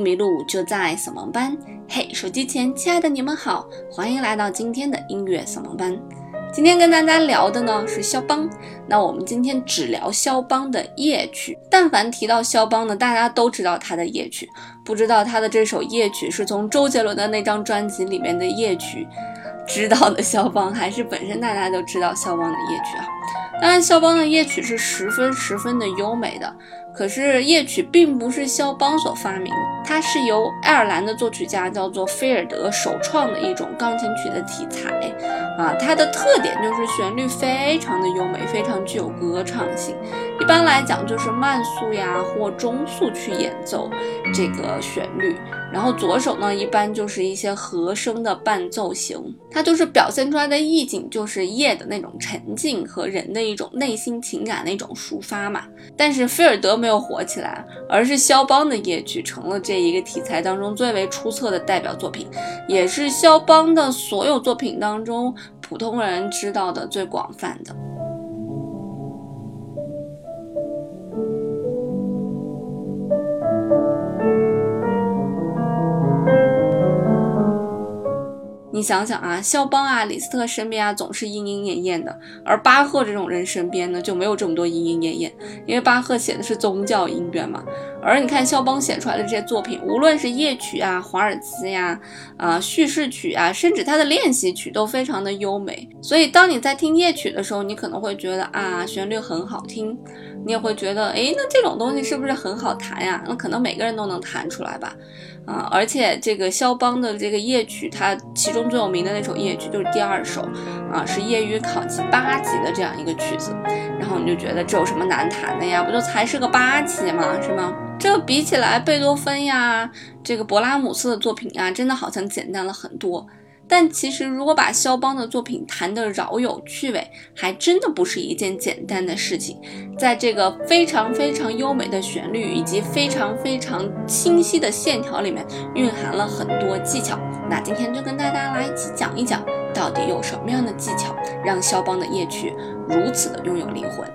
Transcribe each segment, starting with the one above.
迷路，就在扫盲班。嘿，手机前亲爱的你们好，欢迎来到今天的音乐扫盲班。今天跟大家聊的呢是肖邦，那我们今天只聊肖邦的夜曲。但凡提到肖邦呢，大家都知道他的夜曲，不知道他的这首夜曲是从周杰伦的那张专辑里面的夜曲知道的肖邦，还是本身大家都知道肖邦的夜曲啊？当然，肖邦的夜曲是十分十分的优美的。可是夜曲并不是肖邦所发明，它是由爱尔兰的作曲家叫做菲尔德首创的一种钢琴曲的题材啊。它的特点就是旋律非常的优美，非常具有歌唱性。一般来讲就是慢速呀或中速去演奏这个旋律。然后左手呢，一般就是一些和声的伴奏型，它就是表现出来的意境就是夜的那种沉静和人的一种内心情感的一种抒发嘛。但是菲尔德没有火起来，而是肖邦的夜曲成了这一个题材当中最为出色的代表作品，也是肖邦的所有作品当中普通人知道的最广泛的。你想想啊，肖邦啊，李斯特身边啊，总是莺莺燕燕的，而巴赫这种人身边呢，就没有这么多莺莺燕燕，因为巴赫写的是宗教音乐嘛。而你看肖邦写出来的这些作品，无论是夜曲啊、华尔兹呀、啊叙事曲啊，甚至他的练习曲都非常的优美。所以当你在听夜曲的时候，你可能会觉得啊，旋律很好听，你也会觉得，哎，那这种东西是不是很好弹呀？那可能每个人都能弹出来吧。啊，而且这个肖邦的这个夜曲，它其中最有名的那首夜曲就是第二首，啊，是业余考级八级的这样一个曲子。然后你就觉得这有什么难弹的呀？不就才是个八级吗？是吗？这比起来，贝多芬呀，这个勃拉姆斯的作品呀，真的好像简单了很多。但其实，如果把肖邦的作品弹得饶有趣味，还真的不是一件简单的事情。在这个非常非常优美的旋律以及非常非常清晰的线条里面，蕴含了很多技巧。那今天就跟大家来一起讲一讲，到底有什么样的技巧，让肖邦的夜曲如此的拥有灵魂。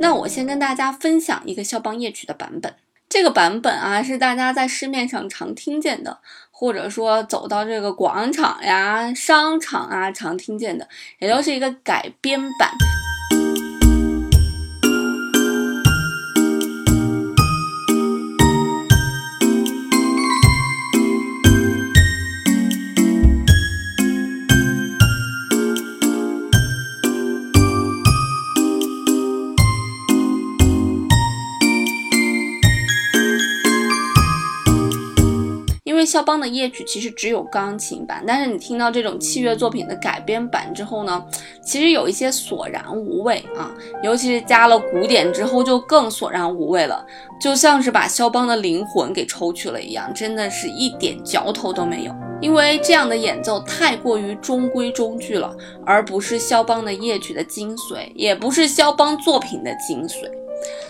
那我先跟大家分享一个肖邦夜曲的版本。这个版本啊，是大家在市面上常听见的，或者说走到这个广场呀、商场啊常听见的，也就是一个改编版。肖邦的夜曲其实只有钢琴版，但是你听到这种器乐作品的改编版之后呢，其实有一些索然无味啊，尤其是加了古典之后就更索然无味了，就像是把肖邦的灵魂给抽去了一样，真的是一点嚼头都没有。因为这样的演奏太过于中规中矩了，而不是肖邦的夜曲的精髓，也不是肖邦作品的精髓。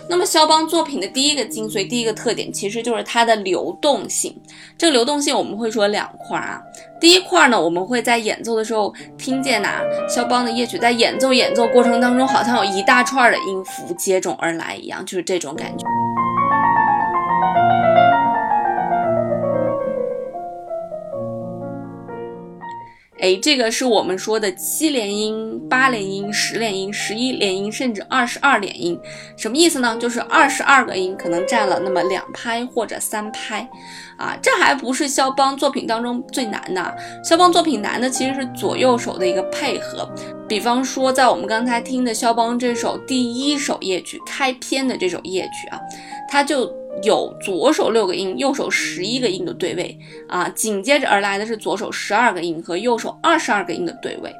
那么肖邦作品的第一个精髓，第一个特点，其实就是它的流动性。这个流动性我们会说两块啊。第一块呢，我们会在演奏的时候听见呐，肖邦的夜曲在演奏演奏过程当中，好像有一大串的音符接踵而来一样，就是这种感觉。哎，这个是我们说的七连音、八连音、十连音、十一连音，甚至二十二连音，什么意思呢？就是二十二个音可能占了那么两拍或者三拍，啊，这还不是肖邦作品当中最难的。肖邦作品难的其实是左右手的一个配合。比方说，在我们刚才听的肖邦这首第一首夜曲开篇的这首夜曲啊，它就。有左手六个音，右手十一个音的对位啊，紧接着而来的是左手十二个音和右手二十二个音的对位。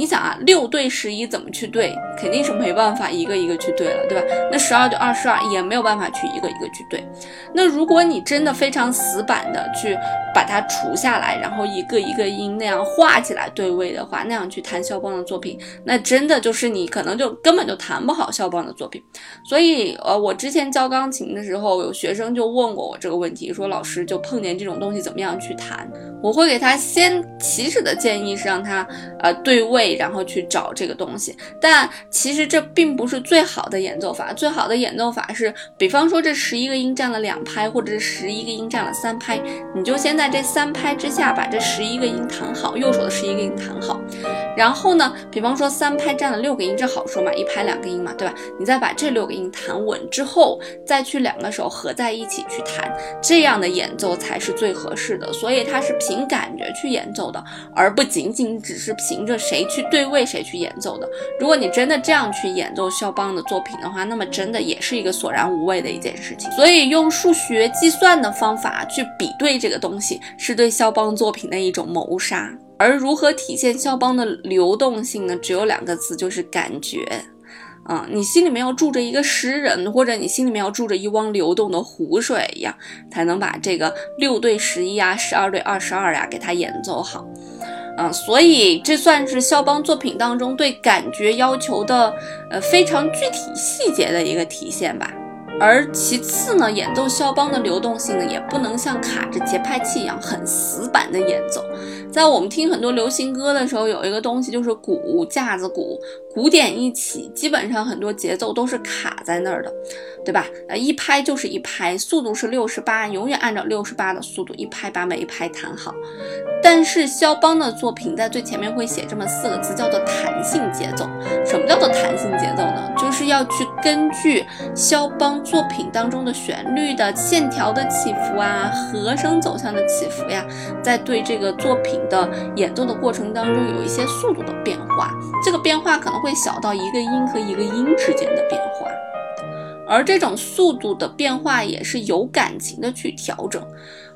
你想啊，六对十一怎么去对？肯定是没办法一个一个去对了，对吧？那十二对二十二也没有办法去一个一个去对。那如果你真的非常死板的去把它除下来，然后一个一个音那样画起来对位的话，那样去弹肖邦的作品，那真的就是你可能就根本就弹不好肖邦的作品。所以，呃，我之前教钢琴的时候，有学生就问过我这个问题，说老师就碰见这种东西怎么样去弹？我会给他先起始的建议是让他呃对位。然后去找这个东西，但其实这并不是最好的演奏法。最好的演奏法是，比方说这十一个音占了两拍，或者是十一个音占了三拍，你就先在这三拍之下把这十一个音弹好，右手的十一个音弹好。然后呢，比方说三拍占了六个音，这好说嘛，一拍两个音嘛，对吧？你再把这六个音弹稳之后，再去两个手合在一起去弹，这样的演奏才是最合适的。所以它是凭感觉去演奏的，而不仅仅只是凭着谁去对位谁去演奏的。如果你真的这样去演奏肖邦的作品的话，那么真的也是一个索然无味的一件事情。所以用数学计算的方法去比对这个东西，是对肖邦作品的一种谋杀。而如何体现肖邦的流动性呢？只有两个字，就是感觉。啊，你心里面要住着一个诗人，或者你心里面要住着一汪流动的湖水一样，才能把这个六对十一啊，十二对二十二呀，给它演奏好。嗯，所以这算是肖邦作品当中对感觉要求的，呃，非常具体细节的一个体现吧。而其次呢，演奏肖邦的流动性呢，也不能像卡着节拍器一样很死板的演奏。在我们听很多流行歌的时候，有一个东西就是鼓架子鼓，鼓点一起，基本上很多节奏都是卡在那儿的，对吧？呃，一拍就是一拍，速度是六十八，永远按照六十八的速度一拍把每一拍弹好。但是肖邦的作品在最前面会写这么四个字，叫做弹性节奏。什么叫做弹性节奏呢？就是要去根据肖邦作品当中的旋律的线条的起伏啊，和声走向的起伏呀，在对这个作品。的演奏的过程当中有一些速度的变化，这个变化可能会小到一个音和一个音之间的变化，而这种速度的变化也是有感情的去调整。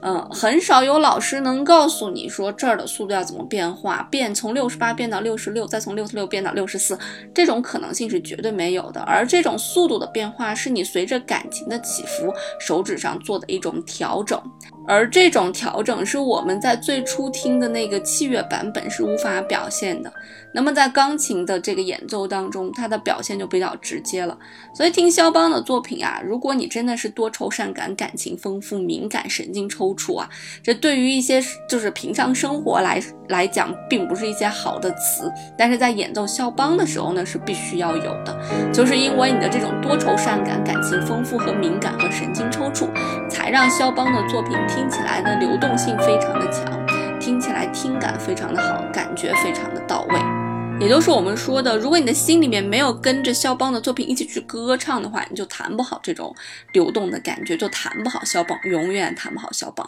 嗯，很少有老师能告诉你说这儿的速度要怎么变化，变从六十八变到六十六，再从六十六变到六十四，这种可能性是绝对没有的。而这种速度的变化是你随着感情的起伏，手指上做的一种调整。而这种调整是我们在最初听的那个器乐版本是无法表现的。那么在钢琴的这个演奏当中，它的表现就比较直接了。所以听肖邦的作品啊，如果你真的是多愁善感、感情丰富、敏感、神经抽搐啊，这对于一些就是平常生活来来讲，并不是一些好的词。但是在演奏肖邦的时候呢，是必须要有的，就是因为你的这种多愁善感、感情丰富和敏感和神经抽搐，才让肖邦的作品。听起来的流动性非常的强，听起来听感非常的好，感觉非常的到位，也就是我们说的，如果你的心里面没有跟着肖邦的作品一起去歌唱的话，你就弹不好这种流动的感觉，就弹不好肖邦，永远弹不好肖邦。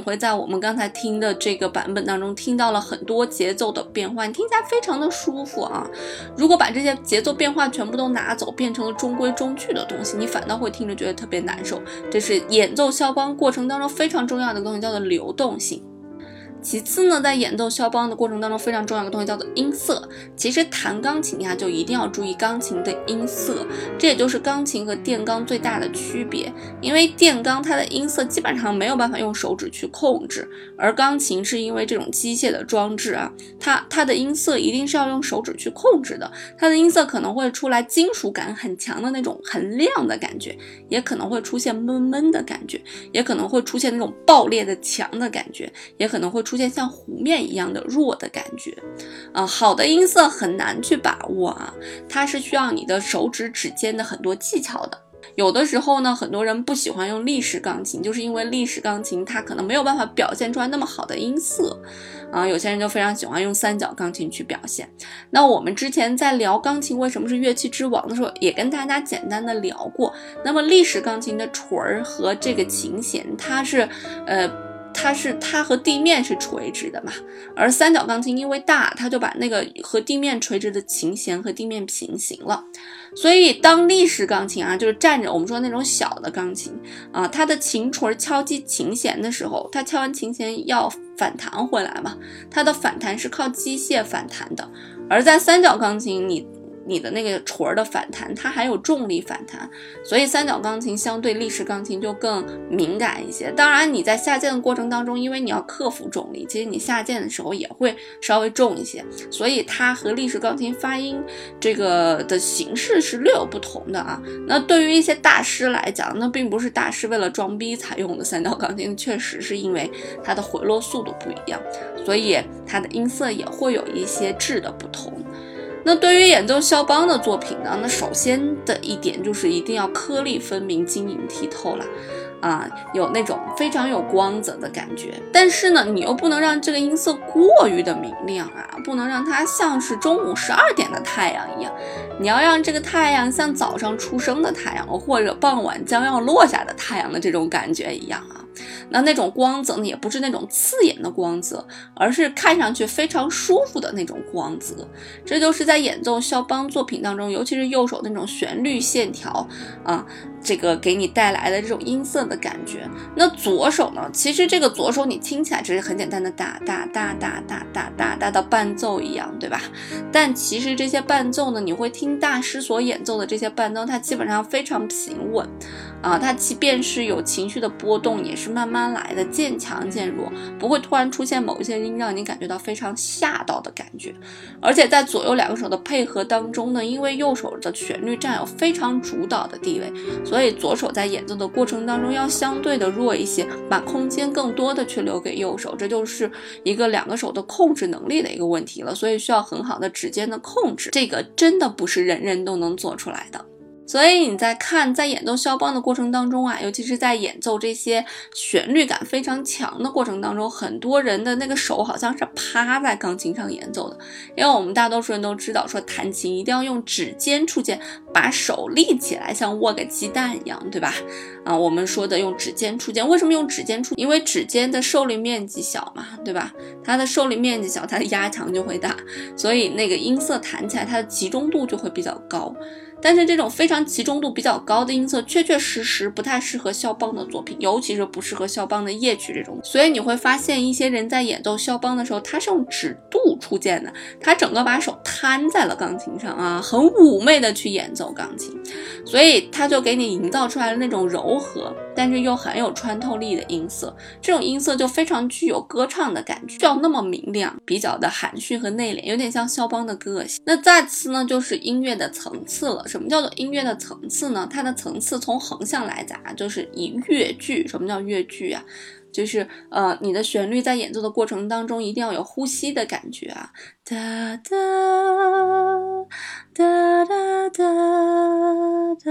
你会在我们刚才听的这个版本当中听到了很多节奏的变化，听起来非常的舒服啊。如果把这些节奏变化全部都拿走，变成了中规中矩的东西，你反倒会听着觉得特别难受。这是演奏肖邦过程当中非常重要的东西，叫做流动性。其次呢，在演奏肖邦的过程当中，非常重要的东西叫做音色。其实弹钢琴呀，就一定要注意钢琴的音色，这也就是钢琴和电钢最大的区别。因为电钢它的音色基本上没有办法用手指去控制，而钢琴是因为这种机械的装置啊，它它的音色一定是要用手指去控制的。它的音色可能会出来金属感很强的那种很亮的感觉，也可能会出现闷闷的感觉，也可能会出现那种爆裂的强的感觉，也可能会。出现像湖面一样的弱的感觉，啊，好的音色很难去把握啊，它是需要你的手指指尖的很多技巧的。有的时候呢，很多人不喜欢用立式钢琴，就是因为立式钢琴它可能没有办法表现出来那么好的音色，啊，有些人就非常喜欢用三角钢琴去表现。那我们之前在聊钢琴为什么是乐器之王的时候，也跟大家简单的聊过。那么立式钢琴的锤儿和这个琴弦，它是，呃。它是它和地面是垂直的嘛，而三角钢琴因为大，它就把那个和地面垂直的琴弦和地面平行了。所以当立式钢琴啊，就是站着，我们说那种小的钢琴啊，它的琴锤敲击琴弦的时候，它敲完琴弦要反弹回来嘛，它的反弹是靠机械反弹的。而在三角钢琴，你。你的那个锤儿的反弹，它还有重力反弹，所以三角钢琴相对立式钢琴就更敏感一些。当然，你在下键的过程当中，因为你要克服重力，其实你下键的时候也会稍微重一些，所以它和立式钢琴发音这个的形式是略有不同的啊。那对于一些大师来讲，那并不是大师为了装逼才用的三角钢琴，确实是因为它的回落速度不一样，所以它的音色也会有一些质的不同。那对于演奏肖邦的作品呢？那首先的一点就是一定要颗粒分明、晶莹剔透了，啊，有那种非常有光泽的感觉。但是呢，你又不能让这个音色过于的明亮啊，不能让它像是中午十二点的太阳一样。你要让这个太阳像早上出生的太阳，或者傍晚将要落下的太阳的这种感觉一样啊。那那种光泽呢，也不是那种刺眼的光泽，而是看上去非常舒服的那种光泽。这就是在演奏肖邦作品当中，尤其是右手那种旋律线条啊，这个给你带来的这种音色的感觉。那左手呢，其实这个左手你听起来只是很简单的哒哒哒哒哒哒哒哒的伴奏一样，对吧？但其实这些伴奏呢，你会听大师所演奏的这些伴奏，它基本上非常平稳。啊，它即便是有情绪的波动，也是慢慢来的，渐强渐弱，不会突然出现某一些音让你感觉到非常吓到的感觉。而且在左右两个手的配合当中呢，因为右手的旋律占有非常主导的地位，所以左手在演奏的过程当中要相对的弱一些，把空间更多的去留给右手，这就是一个两个手的控制能力的一个问题了。所以需要很好的指尖的控制，这个真的不是人人都能做出来的。所以你在看在演奏肖邦的过程当中啊，尤其是在演奏这些旋律感非常强的过程当中，很多人的那个手好像是趴在钢琴上演奏的，因为我们大多数人都知道，说弹琴一定要用指尖触键，把手立起来，像握个鸡蛋一样，对吧？啊，我们说的用指尖触键，为什么用指尖触？因为指尖的受力面积小嘛，对吧？它的受力面积小，它的压强就会大，所以那个音色弹起来，它的集中度就会比较高。但是这种非常集中度比较高的音色，确确实实不太适合肖邦的作品，尤其是不适合肖邦的夜曲这种。所以你会发现，一些人在演奏肖邦的时候，他是用指肚出键的，他整个把手摊在了钢琴上啊，很妩媚的去演奏钢琴，所以他就给你营造出来了那种柔和，但是又很有穿透力的音色。这种音色就非常具有歌唱的感觉，需要那么明亮，比较的含蓄和内敛，有点像肖邦的个性。那再次呢，就是音乐的层次了。什么叫做音乐的层次呢？它的层次从横向来讲啊，就是以乐句。什么叫乐句啊？就是呃，你的旋律在演奏的过程当中，一定要有呼吸的感觉啊。哒哒哒哒哒哒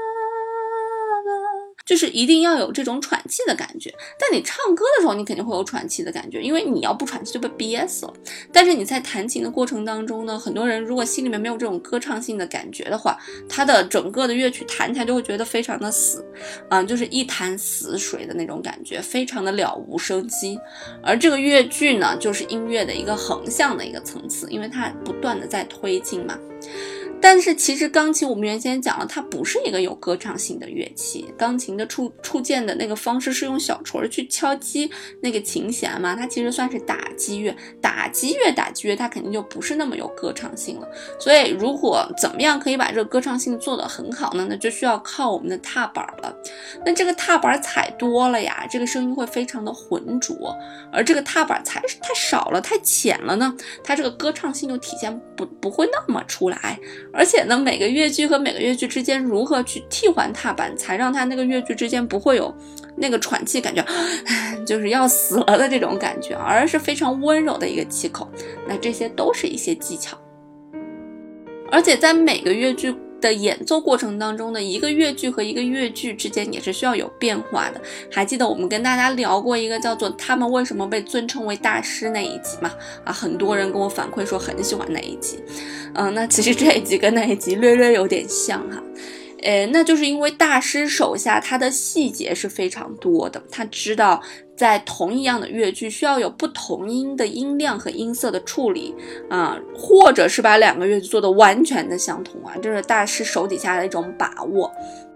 就是一定要有这种喘气的感觉，但你唱歌的时候，你肯定会有喘气的感觉，因为你要不喘气就被憋死了。但是你在弹琴的过程当中呢，很多人如果心里面没有这种歌唱性的感觉的话，他的整个的乐曲弹起来就会觉得非常的死，啊，就是一潭死水的那种感觉，非常的了无生机。而这个乐句呢，就是音乐的一个横向的一个层次，因为它不断的在推进嘛。但是其实钢琴，我们原先讲了，它不是一个有歌唱性的乐器。钢琴的触触键的那个方式是用小锤去敲击那个琴弦嘛，它其实算是打击乐。打击乐，打击乐，它肯定就不是那么有歌唱性了。所以，如果怎么样可以把这个歌唱性做得很好呢？那就需要靠我们的踏板了。那这个踏板踩多了呀，这个声音会非常的浑浊；而这个踏板踩太少了、太浅了呢，它这个歌唱性就体现不不会那么出来。而且呢，每个乐句和每个乐句之间如何去替换踏板，才让它那个乐句之间不会有那个喘气感觉，就是要死了的这种感觉，而是非常温柔的一个气口。那这些都是一些技巧。而且在每个乐句。的演奏过程当中呢，一个乐句和一个乐句之间也是需要有变化的。还记得我们跟大家聊过一个叫做“他们为什么被尊称为大师”那一集吗？啊，很多人跟我反馈说很喜欢那一集。嗯，那其实这一集跟那一集略略有点像哈。呃，那就是因为大师手下他的细节是非常多的，他知道在同一样的乐句需要有不同音的音量和音色的处理啊，或者是把两个乐句做的完全的相同啊，这是大师手底下的一种把握。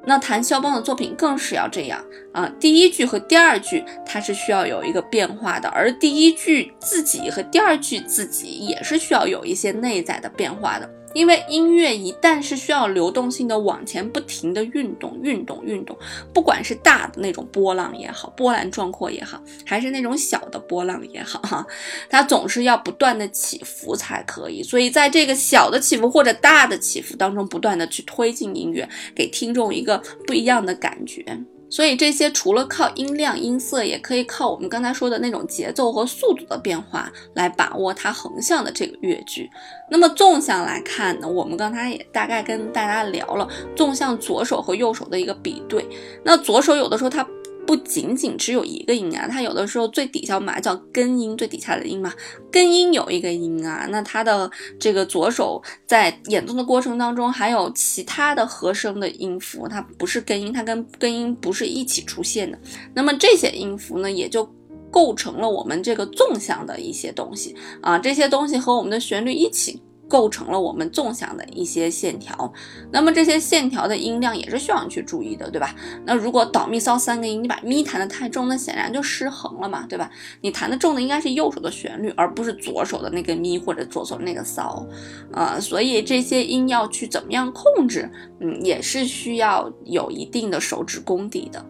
那弹肖邦的作品更是要这样啊，第一句和第二句它是需要有一个变化的，而第一句自己和第二句自己也是需要有一些内在的变化的。因为音乐一旦是需要流动性的往前不停的运动、运动、运动，不管是大的那种波浪也好，波澜壮阔也好，还是那种小的波浪也好，哈，它总是要不断的起伏才可以。所以在这个小的起伏或者大的起伏当中，不断的去推进音乐，给听众一个不一样的感觉。所以这些除了靠音量、音色，也可以靠我们刚才说的那种节奏和速度的变化来把握它横向的这个乐句。那么纵向来看呢，我们刚才也大概跟大家聊了纵向左手和右手的一个比对。那左手有的时候它。不仅仅只有一个音啊，它有的时候最底下我们叫根音，最底下的音嘛，根音有一个音啊，那它的这个左手在演奏的过程当中，还有其他的和声的音符，它不是根音，它跟根音不是一起出现的，那么这些音符呢，也就构成了我们这个纵向的一些东西啊，这些东西和我们的旋律一起。构成了我们纵向的一些线条，那么这些线条的音量也是需要你去注意的，对吧？那如果导咪骚三个音，你把咪弹的太重，那显然就失衡了嘛，对吧？你弹的重的应该是右手的旋律，而不是左手的那个咪或者左手的那个骚，啊，所以这些音要去怎么样控制，嗯，也是需要有一定的手指功底的。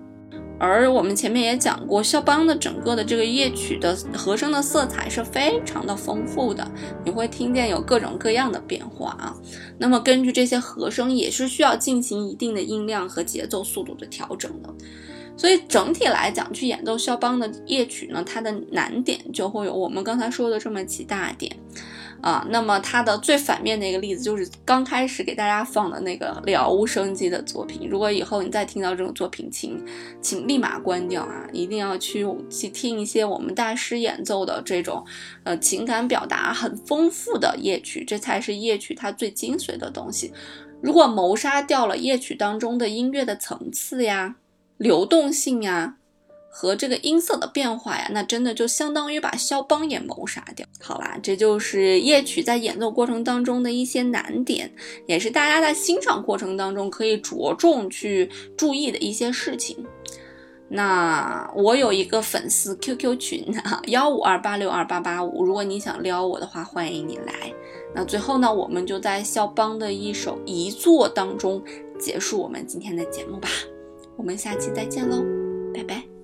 而我们前面也讲过，肖邦的整个的这个夜曲的和声的色彩是非常的丰富的，你会听见有各种各样的变化啊。那么根据这些和声，也是需要进行一定的音量和节奏速度的调整的。所以整体来讲，去演奏肖邦的夜曲呢，它的难点就会有我们刚才说的这么几大点。啊，那么它的最反面的一个例子就是刚开始给大家放的那个了无生机的作品。如果以后你再听到这种作品，请请立马关掉啊！一定要去去听一些我们大师演奏的这种，呃，情感表达很丰富的夜曲，这才是夜曲它最精髓的东西。如果谋杀掉了夜曲当中的音乐的层次呀、流动性呀。和这个音色的变化呀，那真的就相当于把肖邦也谋杀掉。好啦，这就是夜曲在演奏过程当中的一些难点，也是大家在欣赏过程当中可以着重去注意的一些事情。那我有一个粉丝 QQ 群啊，幺五二八六二八八五，如果你想撩我的话，欢迎你来。那最后呢，我们就在肖邦的一首遗作当中结束我们今天的节目吧。我们下期再见喽。拜拜